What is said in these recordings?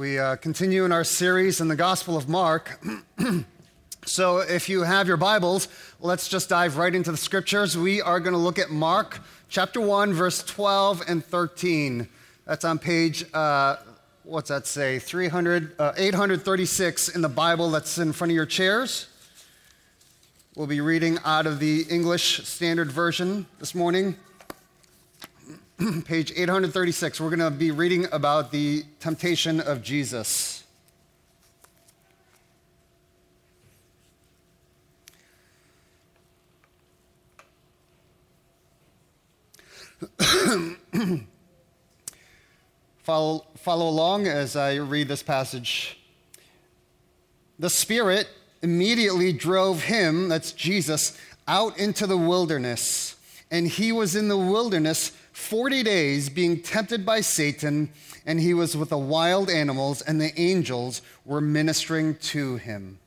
We uh, continue in our series in the Gospel of Mark. so, if you have your Bibles, let's just dive right into the scriptures. We are going to look at Mark chapter 1, verse 12 and 13. That's on page, uh, what's that say? 300, uh, 836 in the Bible that's in front of your chairs. We'll be reading out of the English Standard Version this morning. page 836. We're going to be reading about the temptation of Jesus. follow, follow along as I read this passage. The Spirit immediately drove him, that's Jesus, out into the wilderness. And he was in the wilderness 40 days being tempted by Satan, and he was with the wild animals, and the angels were ministering to him.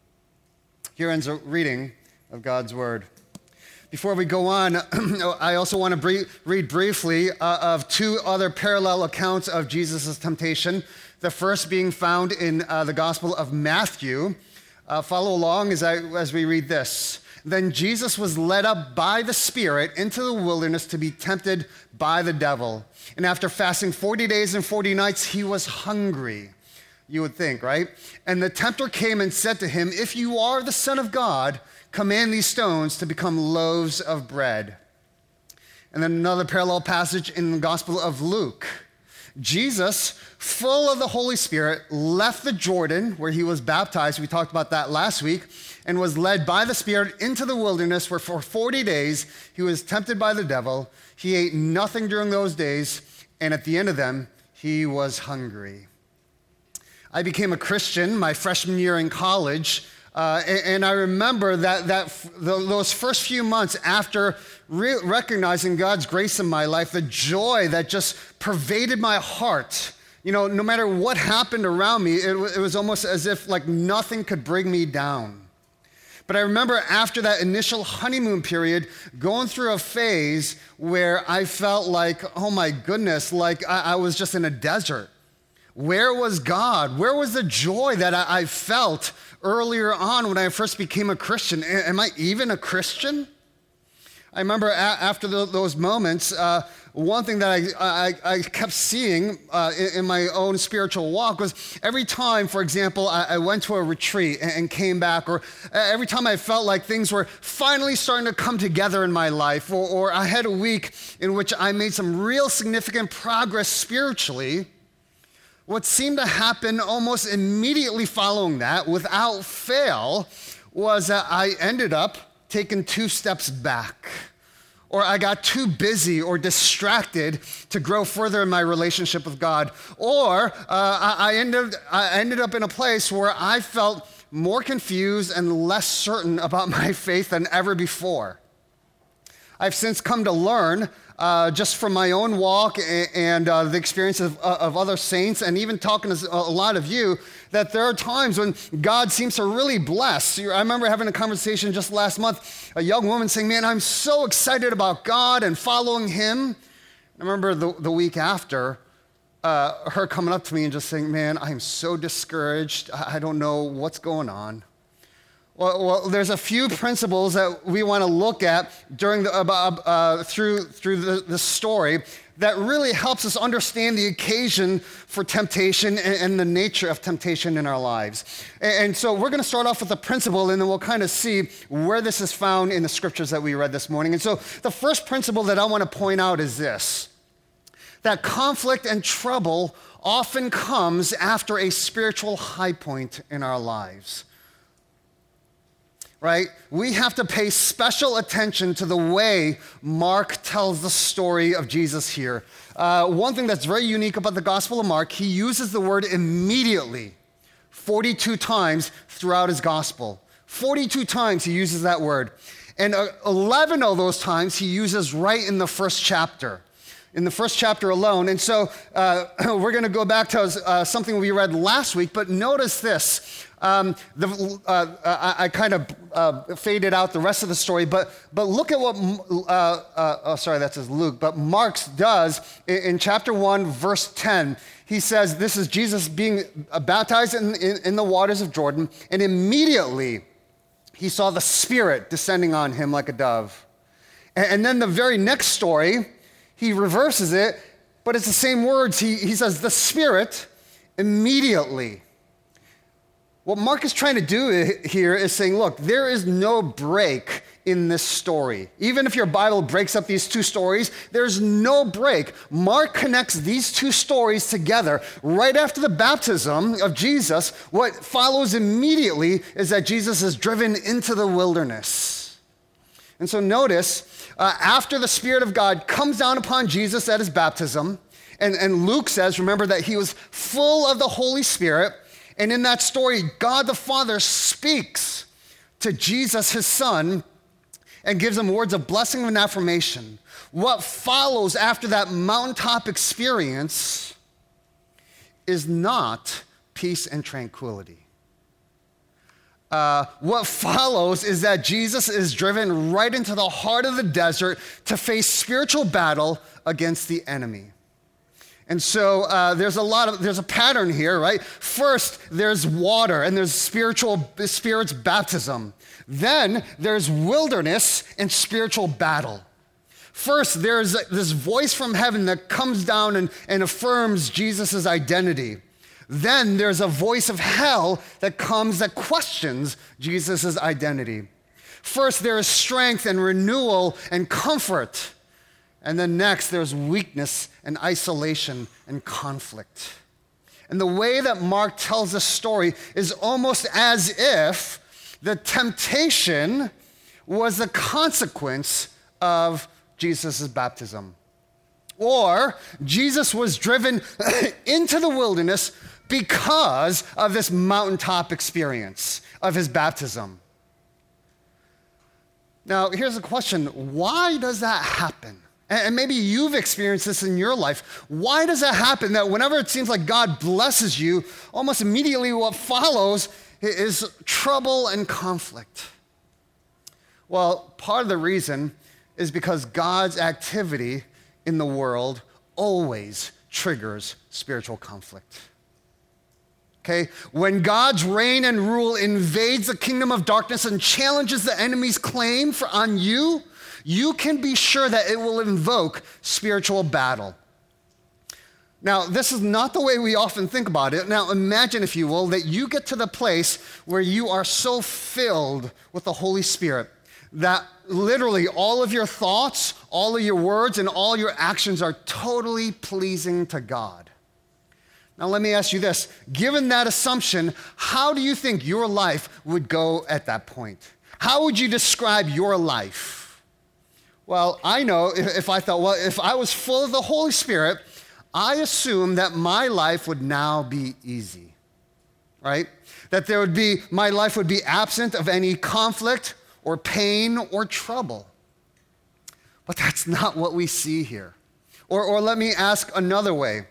Here ends a reading of God's word. Before we go on, I also want to read briefly uh, of two other parallel accounts of Jesus' temptation. The first being found in uh, the Gospel of Matthew. Uh, follow along as, I, as we read this. Then Jesus was led up by the Spirit into the wilderness to be tempted by the devil. And after fasting 40 days and 40 nights, he was hungry. You would think, right? And the tempter came and said to him, If you are the Son of God, command these stones to become loaves of bread. And then another parallel passage in the Gospel of Luke. Jesus, full of the Holy Spirit, left the Jordan where he was baptized. We talked about that last week and was led by the Spirit into the wilderness where for 40 days he was tempted by the devil. He ate nothing during those days, and at the end of them, he was hungry. I became a Christian my freshman year in college. Uh, and, and, I remember that, that the, those first few months after re- recognizing God's grace in my life, the joy that just pervaded my heart. You know, no matter what happened around me, it, it was almost as if like nothing could bring me down. But I remember after that initial honeymoon period, going through a phase where I felt like, oh my goodness, like I, I was just in a desert. Where was God? Where was the joy that I, I felt earlier on when I first became a Christian? Am I even a Christian? I remember after those moments, uh, one thing that I, I, I kept seeing uh, in, in, my own spiritual walk was every time, for example, I, I went to a retreat and, and, came back, or every time I felt like things were finally starting to come together in my life, or, or I had a week in which I made some real significant progress spiritually, what seemed to happen almost immediately following that, without fail, was that I ended up taking two steps back or I got too busy or distracted to grow further in my relationship with God, or uh, I, ended, I ended up in a place where I felt more confused and less certain about my faith than ever before. I've since come to learn uh, just from my own walk and, and uh, the experience of, uh, of, other saints, and even talking to a lot of you, that there are times when God seems to really bless. I remember having a conversation just last month, a young woman saying, Man, I'm so excited about God and following Him. I remember the, the week after, uh, her coming up to me and just saying, Man, I'm so discouraged. I don't know what's going on. Well, well, there's a few principles that we want to look at during the, uh, uh, through, through the, the, story that really helps us understand the occasion for temptation and, and the nature of temptation in our lives. And, and so we're going to start off with a principle and then we'll kind of see where this is found in the scriptures that we read this morning. And so the first principle that I want to point out is this that conflict and trouble often comes after a spiritual high point in our lives right? We have to pay special attention to the way Mark tells the story of Jesus here. Uh, one thing that's very unique about the Gospel of Mark, he uses the word immediately 42 times throughout his Gospel. 42 times he uses that word. And uh, 11 of those times he uses right in the first chapter. In the first chapter alone. And so uh, we're going to go back to uh, something we read last week, but notice this. Um, the, uh, I, I, kind of uh, faded out the rest of the story, but, but look at what, uh, uh, oh, sorry, that says Luke, but Mark's does in, in, chapter 1, verse 10. He says, This is Jesus being baptized in, in, in the waters of Jordan, and immediately he saw the Spirit descending on him like a dove. And, and then the very next story, he reverses it, but it's the same words. He, he says, The Spirit immediately what Mark is trying to do here is saying, look, there is no break in this story. Even if your Bible breaks up these two stories, there's no break. Mark connects these two stories together. Right after the baptism of Jesus, what follows immediately is that Jesus is driven into the wilderness. And so notice, uh, after the Spirit of God comes down upon Jesus at his baptism, and, and Luke says, remember that he was full of the Holy Spirit. And in that story, God the Father speaks to Jesus, his son, and gives him words of blessing and affirmation. What follows after that mountaintop experience is not peace and tranquility. Uh, what follows is that Jesus is driven right into the heart of the desert to face spiritual battle against the enemy. And so uh, there's a lot of there's a pattern here, right? First, there's water and there's spiritual spirit's baptism. Then there's wilderness and spiritual battle. First, there's this voice from heaven that comes down and, and affirms Jesus' identity. Then there's a voice of hell that comes that questions Jesus' identity. First, there is strength and renewal and comfort. And then next, there's weakness and isolation and conflict. And the way that Mark tells this story is almost as if the temptation was the consequence of Jesus' baptism. Or Jesus was driven into the wilderness because of this mountaintop experience of his baptism. Now, here's a question why does that happen? And maybe you've experienced this in your life. Why does that happen that whenever it seems like God blesses you, almost immediately what follows is trouble and conflict? Well, part of the reason is because God's activity in the world always triggers spiritual conflict. Okay? When God's reign and rule invades the kingdom of darkness and challenges the enemy's claim for, on you, you can be sure that it will invoke spiritual battle. Now, this is not the way we often think about it. Now, imagine, if you will, that you get to the place where you are so filled with the Holy Spirit that literally all of your thoughts, all of your words, and all your actions are totally pleasing to God. Now, let me ask you this given that assumption, how do you think your life would go at that point? How would you describe your life? Well, I know if, I thought, well, if I was full of the Holy Spirit, I assume that my life would now be easy, right? That there would be, my life would be absent of any conflict or pain or trouble. But that's not what we see here. Or, or let me ask another way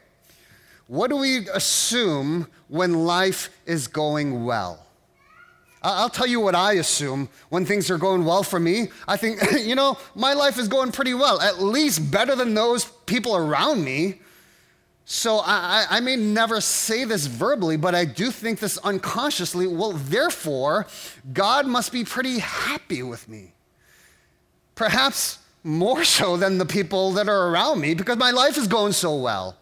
What do we assume when life is going well? I'll tell you what I assume when things are going well for me. I think, you know, my life is going pretty well, at least better than those people around me. So I, I, may never say this verbally, but I do think this unconsciously. Well, therefore, God must be pretty happy with me. Perhaps more so than the people that are around me because my life is going so well.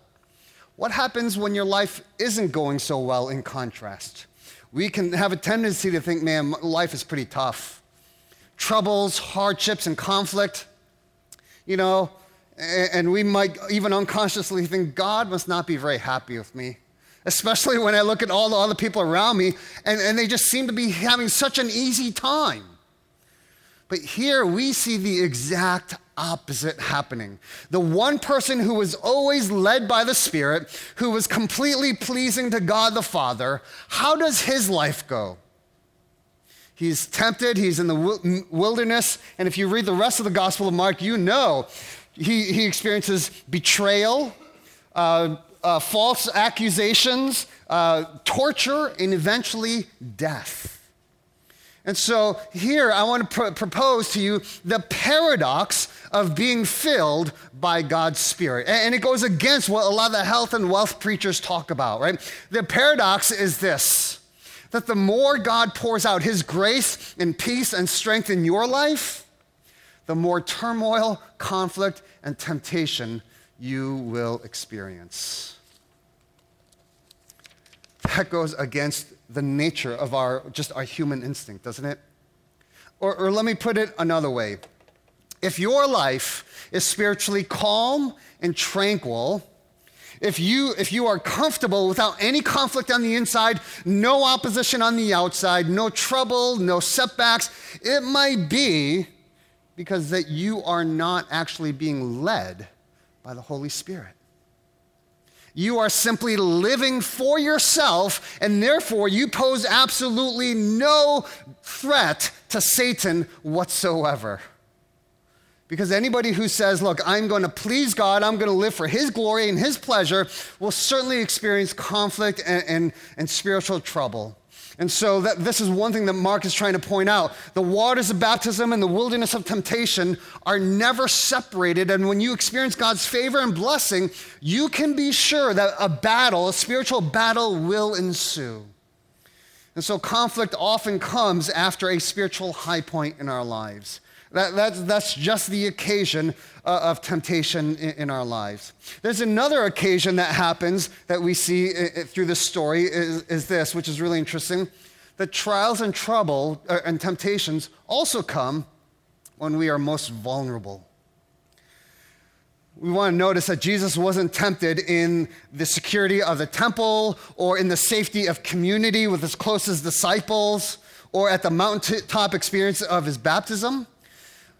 What happens when your life isn't going so well in contrast? we can have a tendency to think, man, life is pretty tough. Troubles, hardships, and conflict, you know, and we might even unconsciously think, God must not be very happy with me. Especially when I look at all the other people around me and, and they just seem to be having such an easy time. But here we see the exact opposite happening. The one person who was always led by the Spirit, who was completely pleasing to God the Father, how does his life go? He's tempted, he's in the wilderness, and if you read the rest of the Gospel of Mark, you know he, he experiences betrayal, uh, uh, false accusations, uh, torture, and eventually death. And so here I want to pr- propose to you the paradox of being filled by God's Spirit. And, and it goes against what a lot of the health and wealth preachers talk about, right? The paradox is this that the more God pours out His grace and peace and strength in your life, the more turmoil, conflict, and temptation you will experience. That goes against the nature of our just our human instinct, doesn't it? Or, or let me put it another way. If your life is spiritually calm and tranquil, if you, if you are comfortable without any conflict on the inside, no opposition on the outside, no trouble, no setbacks, it might be because that you are not actually being led by the Holy Spirit. You are simply living for yourself, and therefore you pose absolutely no threat to Satan whatsoever. Because anybody who says, Look, I'm going to please God, I'm going to live for His glory and His pleasure, will certainly experience conflict and, and, and spiritual trouble. And so, that, this is one thing that Mark is trying to point out. The waters of baptism and the wilderness of temptation are never separated. And when you experience God's favor and blessing, you can be sure that a battle, a spiritual battle, will ensue. And so, conflict often comes after a spiritual high point in our lives. That, that's, that's just the occasion uh, of temptation in, in, our lives. There's another occasion that happens that we see uh, through this story is, is, this, which is really interesting. That trials and trouble uh, and temptations also come when we are most vulnerable. We want to notice that Jesus wasn't tempted in the security of the temple or in the safety of community with his closest disciples or at the mountaintop experience of his baptism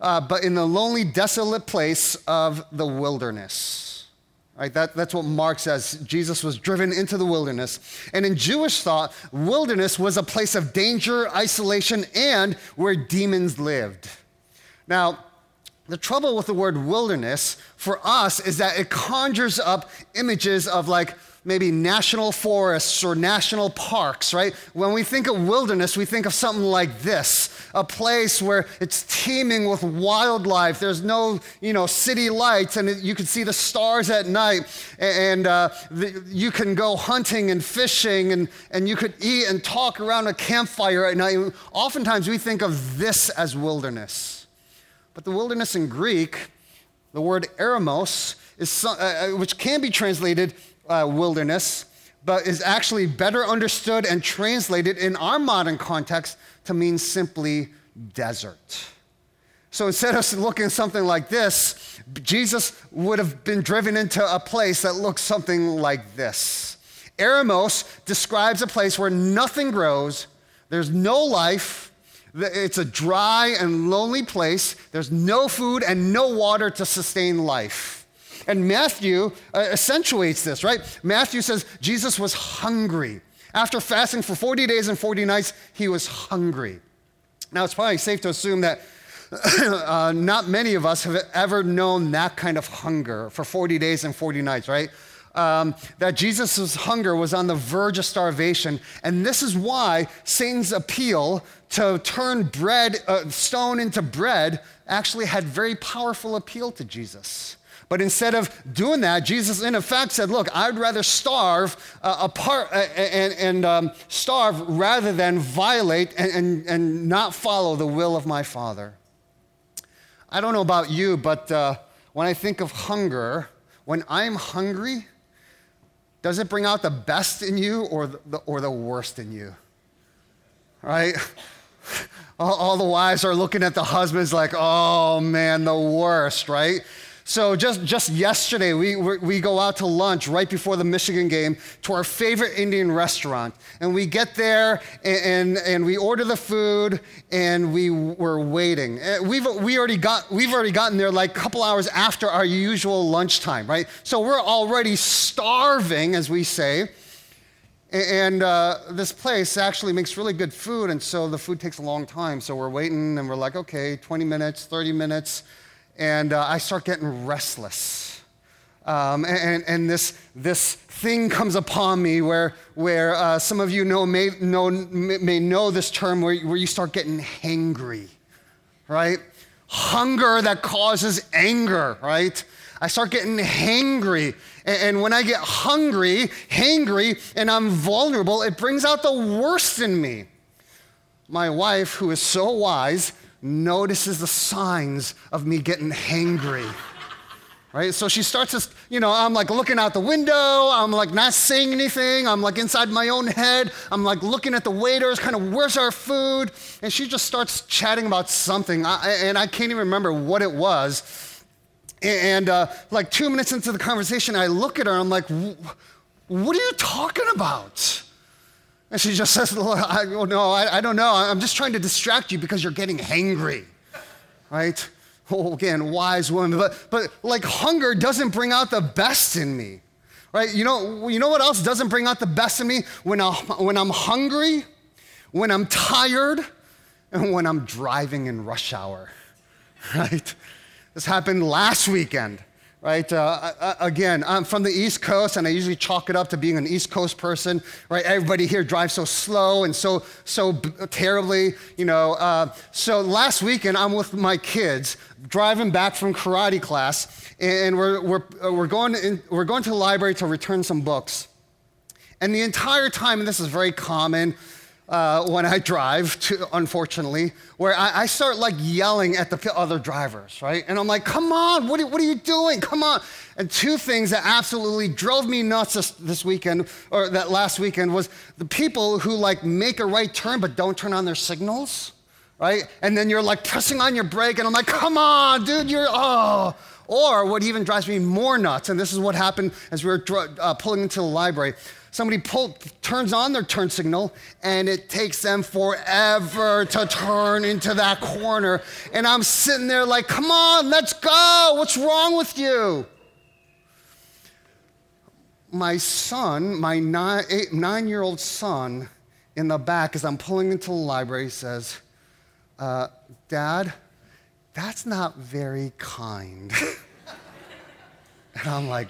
uh, but in the lonely, desolate place of the wilderness. Right, that, that's what Mark says. Jesus was driven into the wilderness. And in Jewish thought, wilderness was a place of danger, isolation, and where demons lived. Now, the trouble with the word wilderness for us is that it conjures up images of like maybe national forests or national parks, right? When we think of wilderness, we think of something like this a place where it's teeming with wildlife. There's no, you know, city lights, and you can see the stars at night, and uh, the, you can go hunting and fishing, and, and you could eat and talk around a campfire at night. Oftentimes, we think of this as wilderness. But the wilderness in Greek, the word eremos, is, uh, uh, which can be translated uh, wilderness, but is actually better understood and translated in our modern context to mean simply desert. So instead of looking something like this, Jesus would have been driven into a place that looks something like this. Eremos describes a place where nothing grows, there's no life, it's a dry and lonely place, there's no food and no water to sustain life. And Matthew uh, accentuates this, right? Matthew says Jesus was hungry. After fasting for 40 days and 40 nights, he was hungry. Now, it's probably safe to assume that uh, not many of us have ever known that kind of hunger for 40 days and 40 nights, right? Um, that Jesus' hunger was on the verge of starvation. And this is why Satan's appeal to turn bread, uh, stone into bread actually had very powerful appeal to Jesus. But instead of doing that, Jesus, in effect, said, Look, I'd rather starve uh, apart uh, and, and um, starve rather than violate and, and, and, not follow the will of my Father. I don't know about you, but uh, when I think of hunger, when I'm hungry, does it bring out the best in you or the, or the worst in you? Right? All, all the wives are looking at the husbands like, oh man, the worst, right? So just, just yesterday, we, we go out to lunch right before the Michigan game to our favorite Indian restaurant. And we get there and, and, and we order the food and we were waiting. Uh, we've, we already got, we've already gotten there like a couple hours after our usual lunchtime, right? So we're already starving, as we say. And uh, this place actually makes really good food, and so the food takes a long time. So we're waiting, and we're like, okay, 20 minutes, 30 minutes. And uh, I start getting restless. Um, and, and this, this thing comes upon me where, where uh, some of you know, may, know, may know this term where, where you start getting hangry, right? Hunger that causes anger, right? I start getting hangry. And when I get hungry, hangry, and I'm vulnerable, it brings out the worst in me. My wife, who is so wise, notices the signs of me getting hangry. Right? So she starts to, you know, I'm like looking out the window. I'm like not saying anything. I'm like inside my own head. I'm like looking at the waiters, kind of, where's our food? And she just starts chatting about something. I, and I can't even remember what it was. And uh, like two minutes into the conversation, I look at her I'm like, what are you talking about? And she just says, I, oh, no, I, I don't know. I'm just trying to distract you because you're getting hangry, right? Oh, again, wise woman. But, but like hunger doesn't bring out the best in me, right? You know, you know what else doesn't bring out the best in me? When, I, when I'm hungry, when I'm tired, and when I'm driving in rush hour, right? This happened last weekend, right? Uh, again, I'm from the East Coast, and I usually chalk it up to being an East Coast person, right? Everybody here drives so slow and so so terribly, you know. Uh, so last weekend, I'm with my kids driving back from karate class, and we're we're we're going in, we're going to the library to return some books, and the entire time, and this is very common uh, when I drive, to, unfortunately, where I, I, start like yelling at the other drivers, right? And I'm like, come on, what are, what are you doing? Come on. And two things that absolutely drove me nuts this, this weekend, or that last weekend, was the people who like make a right turn but don't turn on their signals, right? And then you're like pressing on your brake, and I'm like, come on, dude, you're, oh. Or what even drives me more nuts, and this is what happened as we were uh, pulling into the library somebody pull, turns on their turn signal and it takes them forever to turn into that corner. And I'm sitting there like, come on, let's go. What's wrong with you? My son, my nine, eight, nine year old son, in the back, as I'm pulling into the library, says, uh, Dad, that's not very kind. and I'm like,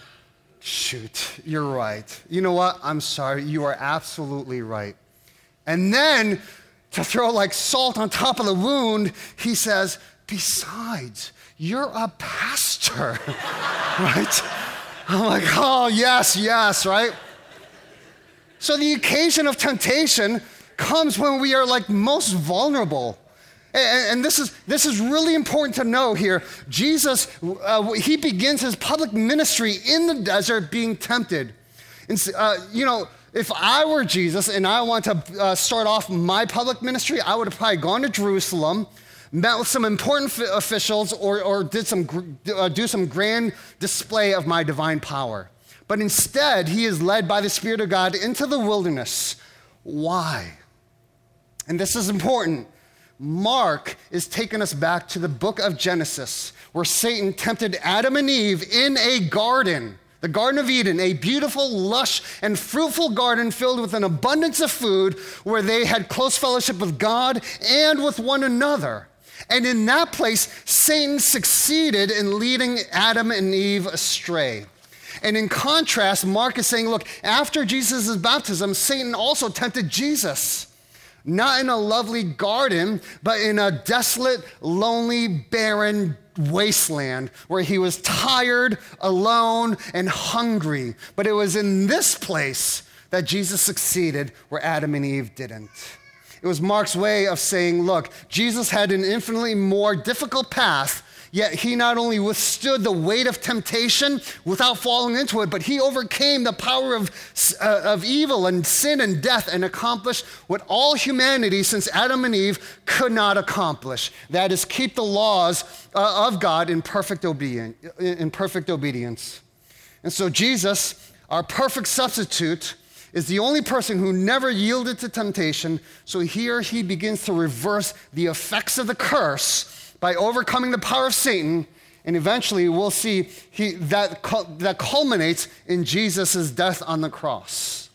Shoot, you're right. You know what? I'm sorry. You are absolutely right. And then, to throw like salt on top of the wound, he says, Besides, you're a pastor, right? I'm like, oh, yes, yes, right? So the occasion of temptation comes when we are like most vulnerable. And, this, is, this is really important to know here. Jesus, uh, he begins his public ministry in the desert being tempted. And, uh, you know, if I were Jesus and I want to uh, start off my public ministry, I would have probably gone to Jerusalem, met with some important officials, or, or did some, uh, do some grand display of my divine power. But instead, he is led by the Spirit of God into the wilderness. Why? And this is important Mark is taking us back to the book of Genesis, where Satan tempted Adam and Eve in a garden, the Garden of Eden, a beautiful, lush, and fruitful garden filled with an abundance of food where they had close fellowship with God and with one another. And in that place, Satan succeeded in leading Adam and Eve astray. And in contrast, Mark is saying, look, after Jesus' baptism, Satan also tempted Jesus not in a lovely garden, but in a desolate, lonely, barren wasteland where he was tired, alone, and hungry. But it was in this place that Jesus succeeded where Adam and Eve didn't. It was Mark's way of saying, look, Jesus had an infinitely more difficult path Yet he not only withstood the weight of temptation without falling into it, but he overcame the power of, uh, of evil and sin and death and accomplished what all humanity since Adam and Eve could not accomplish. That is, keep the laws uh, of God in perfect, obedience, in perfect obedience. And so Jesus, our perfect substitute, is the only person who never yielded to temptation. So here he begins to reverse the effects of the curse by overcoming the power of Satan. And eventually, we'll see he, that, that culminates in Jesus' death on the cross.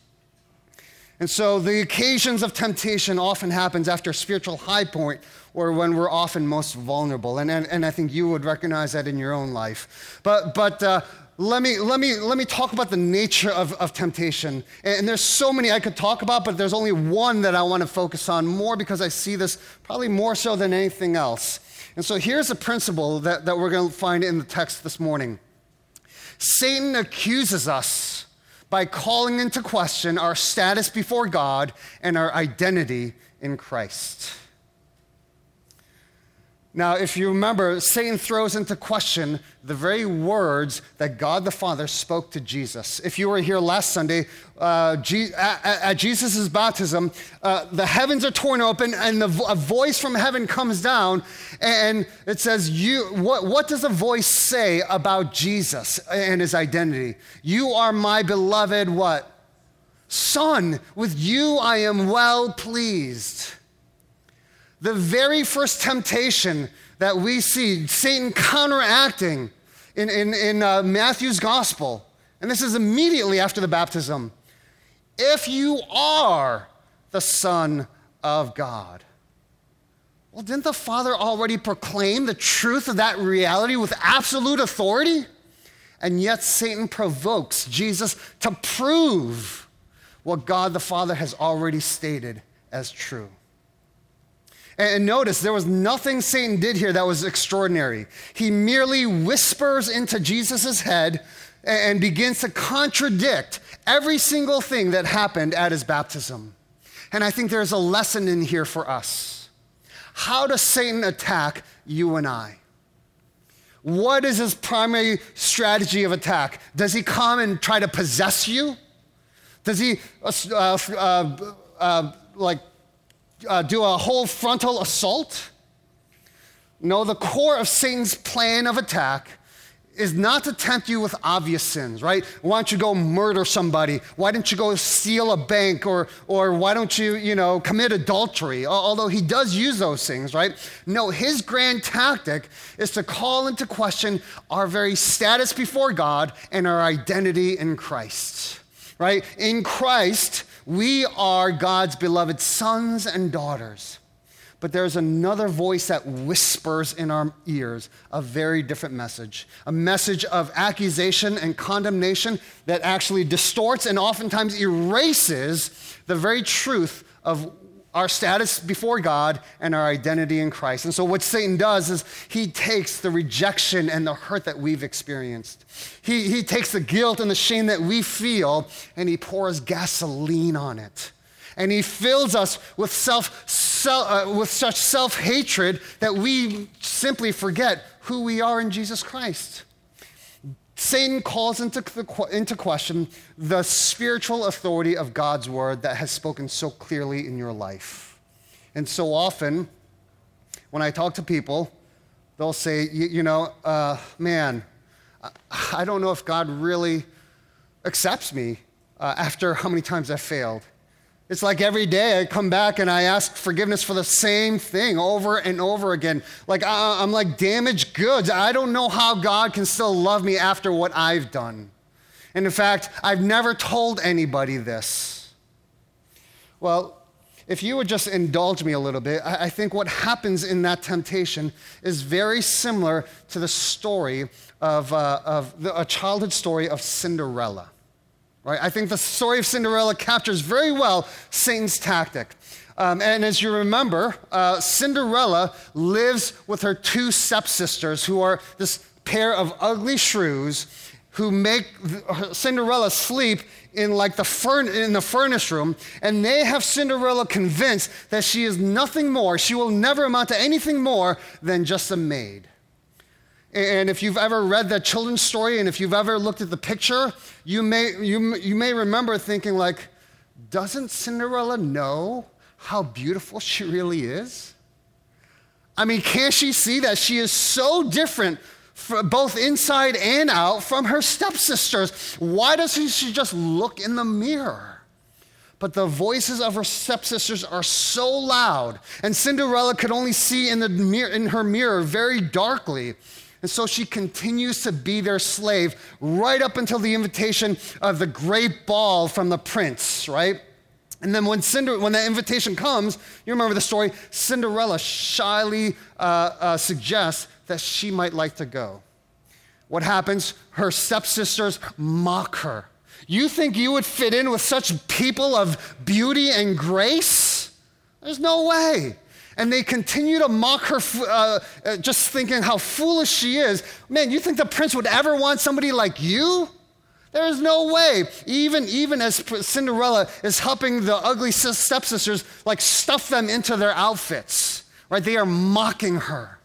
And so the occasions of temptation often happens after a spiritual high point or when we're often most vulnerable. And, and, and I think you would recognize that in your own life. But, but uh, let, me, let, me, let me talk about the nature of, of temptation. And, and there's so many I could talk about, but there's only one that I want to focus on more because I see this probably more so than anything else. And so here's a principle that, that we're going to find in the text this morning Satan accuses us by calling into question our status before God and our identity in Christ. Now, if you remember, Satan throws into question the very words that God the Father spoke to Jesus. If you were here last Sunday, uh, at, at Jesus' baptism, uh, the heavens are torn open and the, a voice from heaven comes down and it says, you, what, what does the voice say about Jesus and his identity? You are my beloved what? Son, with you I am well pleased. The very first temptation that we see Satan counteracting in, in, in uh, Matthew's gospel, and this is immediately after the baptism if you are the Son of God. Well, didn't the Father already proclaim the truth of that reality with absolute authority? And yet Satan provokes Jesus to prove what God the Father has already stated as true. And notice, there was nothing Satan did here that was extraordinary. He merely whispers into Jesus' head and begins to contradict every single thing that happened at his baptism. And I think there's a lesson in here for us. How does Satan attack you and I? What is his primary strategy of attack? Does he come and try to possess you? Does he, uh, uh, uh, like, uh, do a whole frontal assault. No, the core of Satan's plan of attack is not to tempt you with obvious sins, right? Why don't you go murder somebody? Why don't you go steal a bank? Or, or why don't you, you know, commit adultery? Although he does use those things, right? No, his grand tactic is to call into question our very status before God and our identity in Christ, right? In Christ, we are God's beloved sons and daughters. But there's another voice that whispers in our ears a very different message a message of accusation and condemnation that actually distorts and oftentimes erases the very truth of our status before God and our identity in Christ. And so, what Satan does is he takes the rejection and the hurt that we've experienced. He, he takes the guilt and the shame that we feel and he pours gasoline on it. And he fills us with, self, self uh, with such self hatred that we simply forget who we are in Jesus Christ. Satan calls into, into question the spiritual authority of God's word that has spoken so clearly in your life. And so often, when I talk to people, they'll say, you, know, uh, man, I don't know if God really accepts me uh, after how many times I've failed. It's like every day I come back and I ask forgiveness for the same thing over and over again. Like I'm like damaged goods. I don't know how God can still love me after what I've done. And in fact, I've never told anybody this. Well, if you would just indulge me a little bit, I think what happens in that temptation is very similar to the story of, uh, of the, a childhood story of Cinderella. Right? I think the story of Cinderella captures very well Satan's tactic. Um, and as you remember, uh, Cinderella lives with her two stepsisters, who are this pair of ugly shrews who make Cinderella sleep in like the furn- in the furnace room, and they have Cinderella convinced that she is nothing more. She will never amount to anything more than just a maid. And if you've ever read that children's story and if you've ever looked at the picture, you may, you, you may remember thinking, like, doesn't Cinderella know how beautiful she really is? I mean, can't she see that she is so different both inside and out from her stepsisters? Why doesn't she just look in the mirror? But the voices of her stepsisters are so loud, and Cinderella could only see in, the mirror, in her mirror very darkly. And so she continues to be their slave right up until the invitation of the great ball from the prince, right? And then when, Cinder, when that invitation comes, you remember the story, Cinderella shyly uh, uh, suggests that she might like to go. What happens? Her stepsisters mock her. You think you would fit in with such people of beauty and grace? There's no way. And they continue to mock her, uh, uh, just thinking how foolish she is. Man, you think the prince would ever want somebody like you? There's no way. Even, even as Cinderella is helping the ugly stepsisters, like stuff them into their outfits, right? They are mocking her.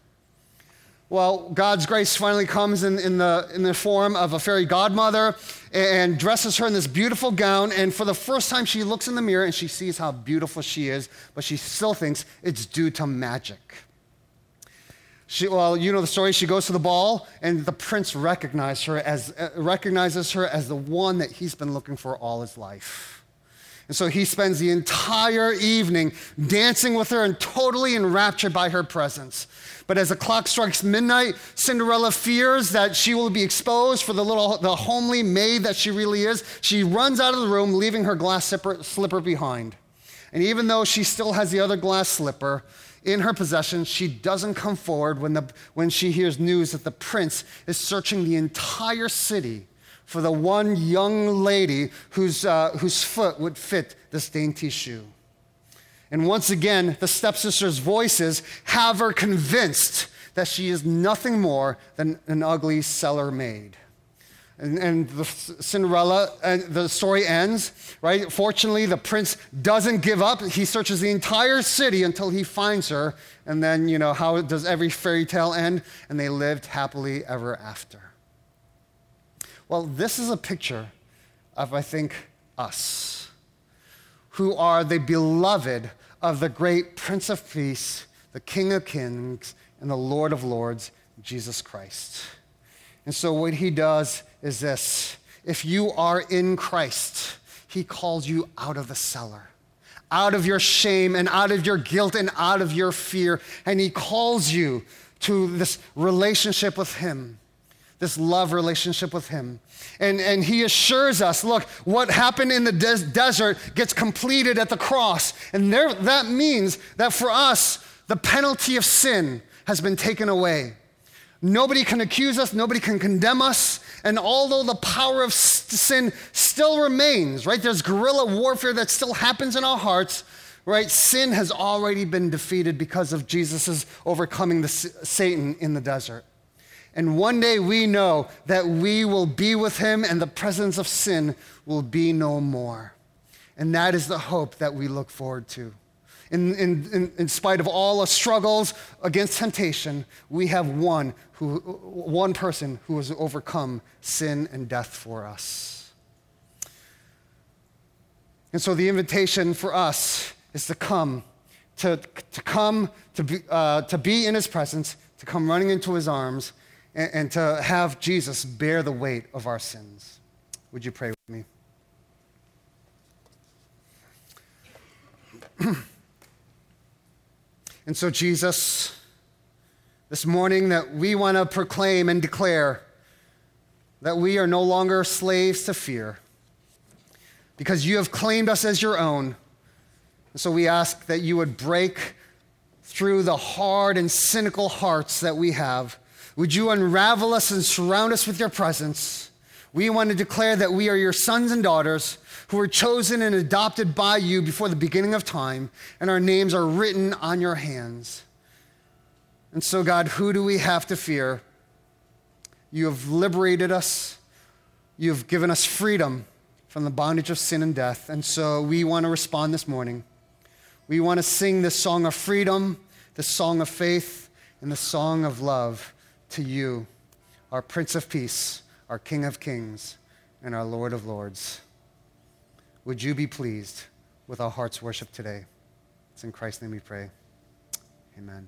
Well, God's grace finally comes in, in, the, in the form of a fairy godmother and dresses her in this beautiful gown. And for the first time, she looks in the mirror and she sees how beautiful she is, but she still thinks it's due to magic. She, well, you know the story. She goes to the ball, and the prince recognizes her as, uh, recognizes her as the one that he's been looking for all his life. And so he spends the entire evening dancing with her and totally enraptured by her presence. But as the clock strikes midnight, Cinderella fears that she will be exposed for the little, the homely maid that she really is. She runs out of the room, leaving her glass slipper, slipper behind. And even though she still has the other glass slipper in her possession, she doesn't come forward when, the, when she hears news that the prince is searching the entire city for the one young lady whose, uh, whose foot would fit this dainty shoe. And once again, the stepsister's voices have her convinced that she is nothing more than an ugly cellar maid. And, and the Cinderella, and the story ends, right? Fortunately, the prince doesn't give up. He searches the entire city until he finds her. And then, you know, how does every fairy tale end? And they lived happily ever after. Well, this is a picture of, I think, us, who are the beloved of the great Prince of Peace, the King of Kings, and the Lord of Lords, Jesus Christ. And so, what he does is this if you are in Christ, he calls you out of the cellar out of your shame and out of your guilt and out of your fear. And He calls you to this relationship with Him this love relationship with Him. And, and He assures us look, what happened in the des- desert gets completed at the cross. And there, that means that for us, the penalty of sin has been taken away. Nobody can accuse us, nobody can condemn us. And although the power of sin still remains, right, there's guerrilla warfare that still happens in our hearts, right? Sin has already been defeated because of Jesus' overcoming the, Satan in the desert. And one day we know that we will be with him and the presence of sin will be no more. And that is the hope that we look forward to. In, in, in, spite of all our struggles against temptation, we have one, who, one person who has overcome sin and death for us. And so the invitation for us is to come, to, to come, to be, uh, to be in his presence, to come running into his arms, and, and to have Jesus bear the weight of our sins. Would you pray with me? and so, Jesus, this morning that we want to proclaim and declare that we are no longer slaves to fear because you have claimed us as your own. And so we ask that you would break through the hard and cynical hearts that we have would you unravel us and surround us with your presence? We want to declare that we are your sons and daughters who were chosen and adopted by you before the beginning of time, and our names are written on your hands. And so, God, who do we have to fear? You have liberated us, you have given us freedom from the bondage of sin and death. And so, we want to respond this morning. We want to sing this song of freedom, this song of faith, and the song of love to you, our Prince of Peace, our King of Kings, and our Lord of Lords. Would you be pleased with our heart's worship today? It's in Christ's name we pray. Amen.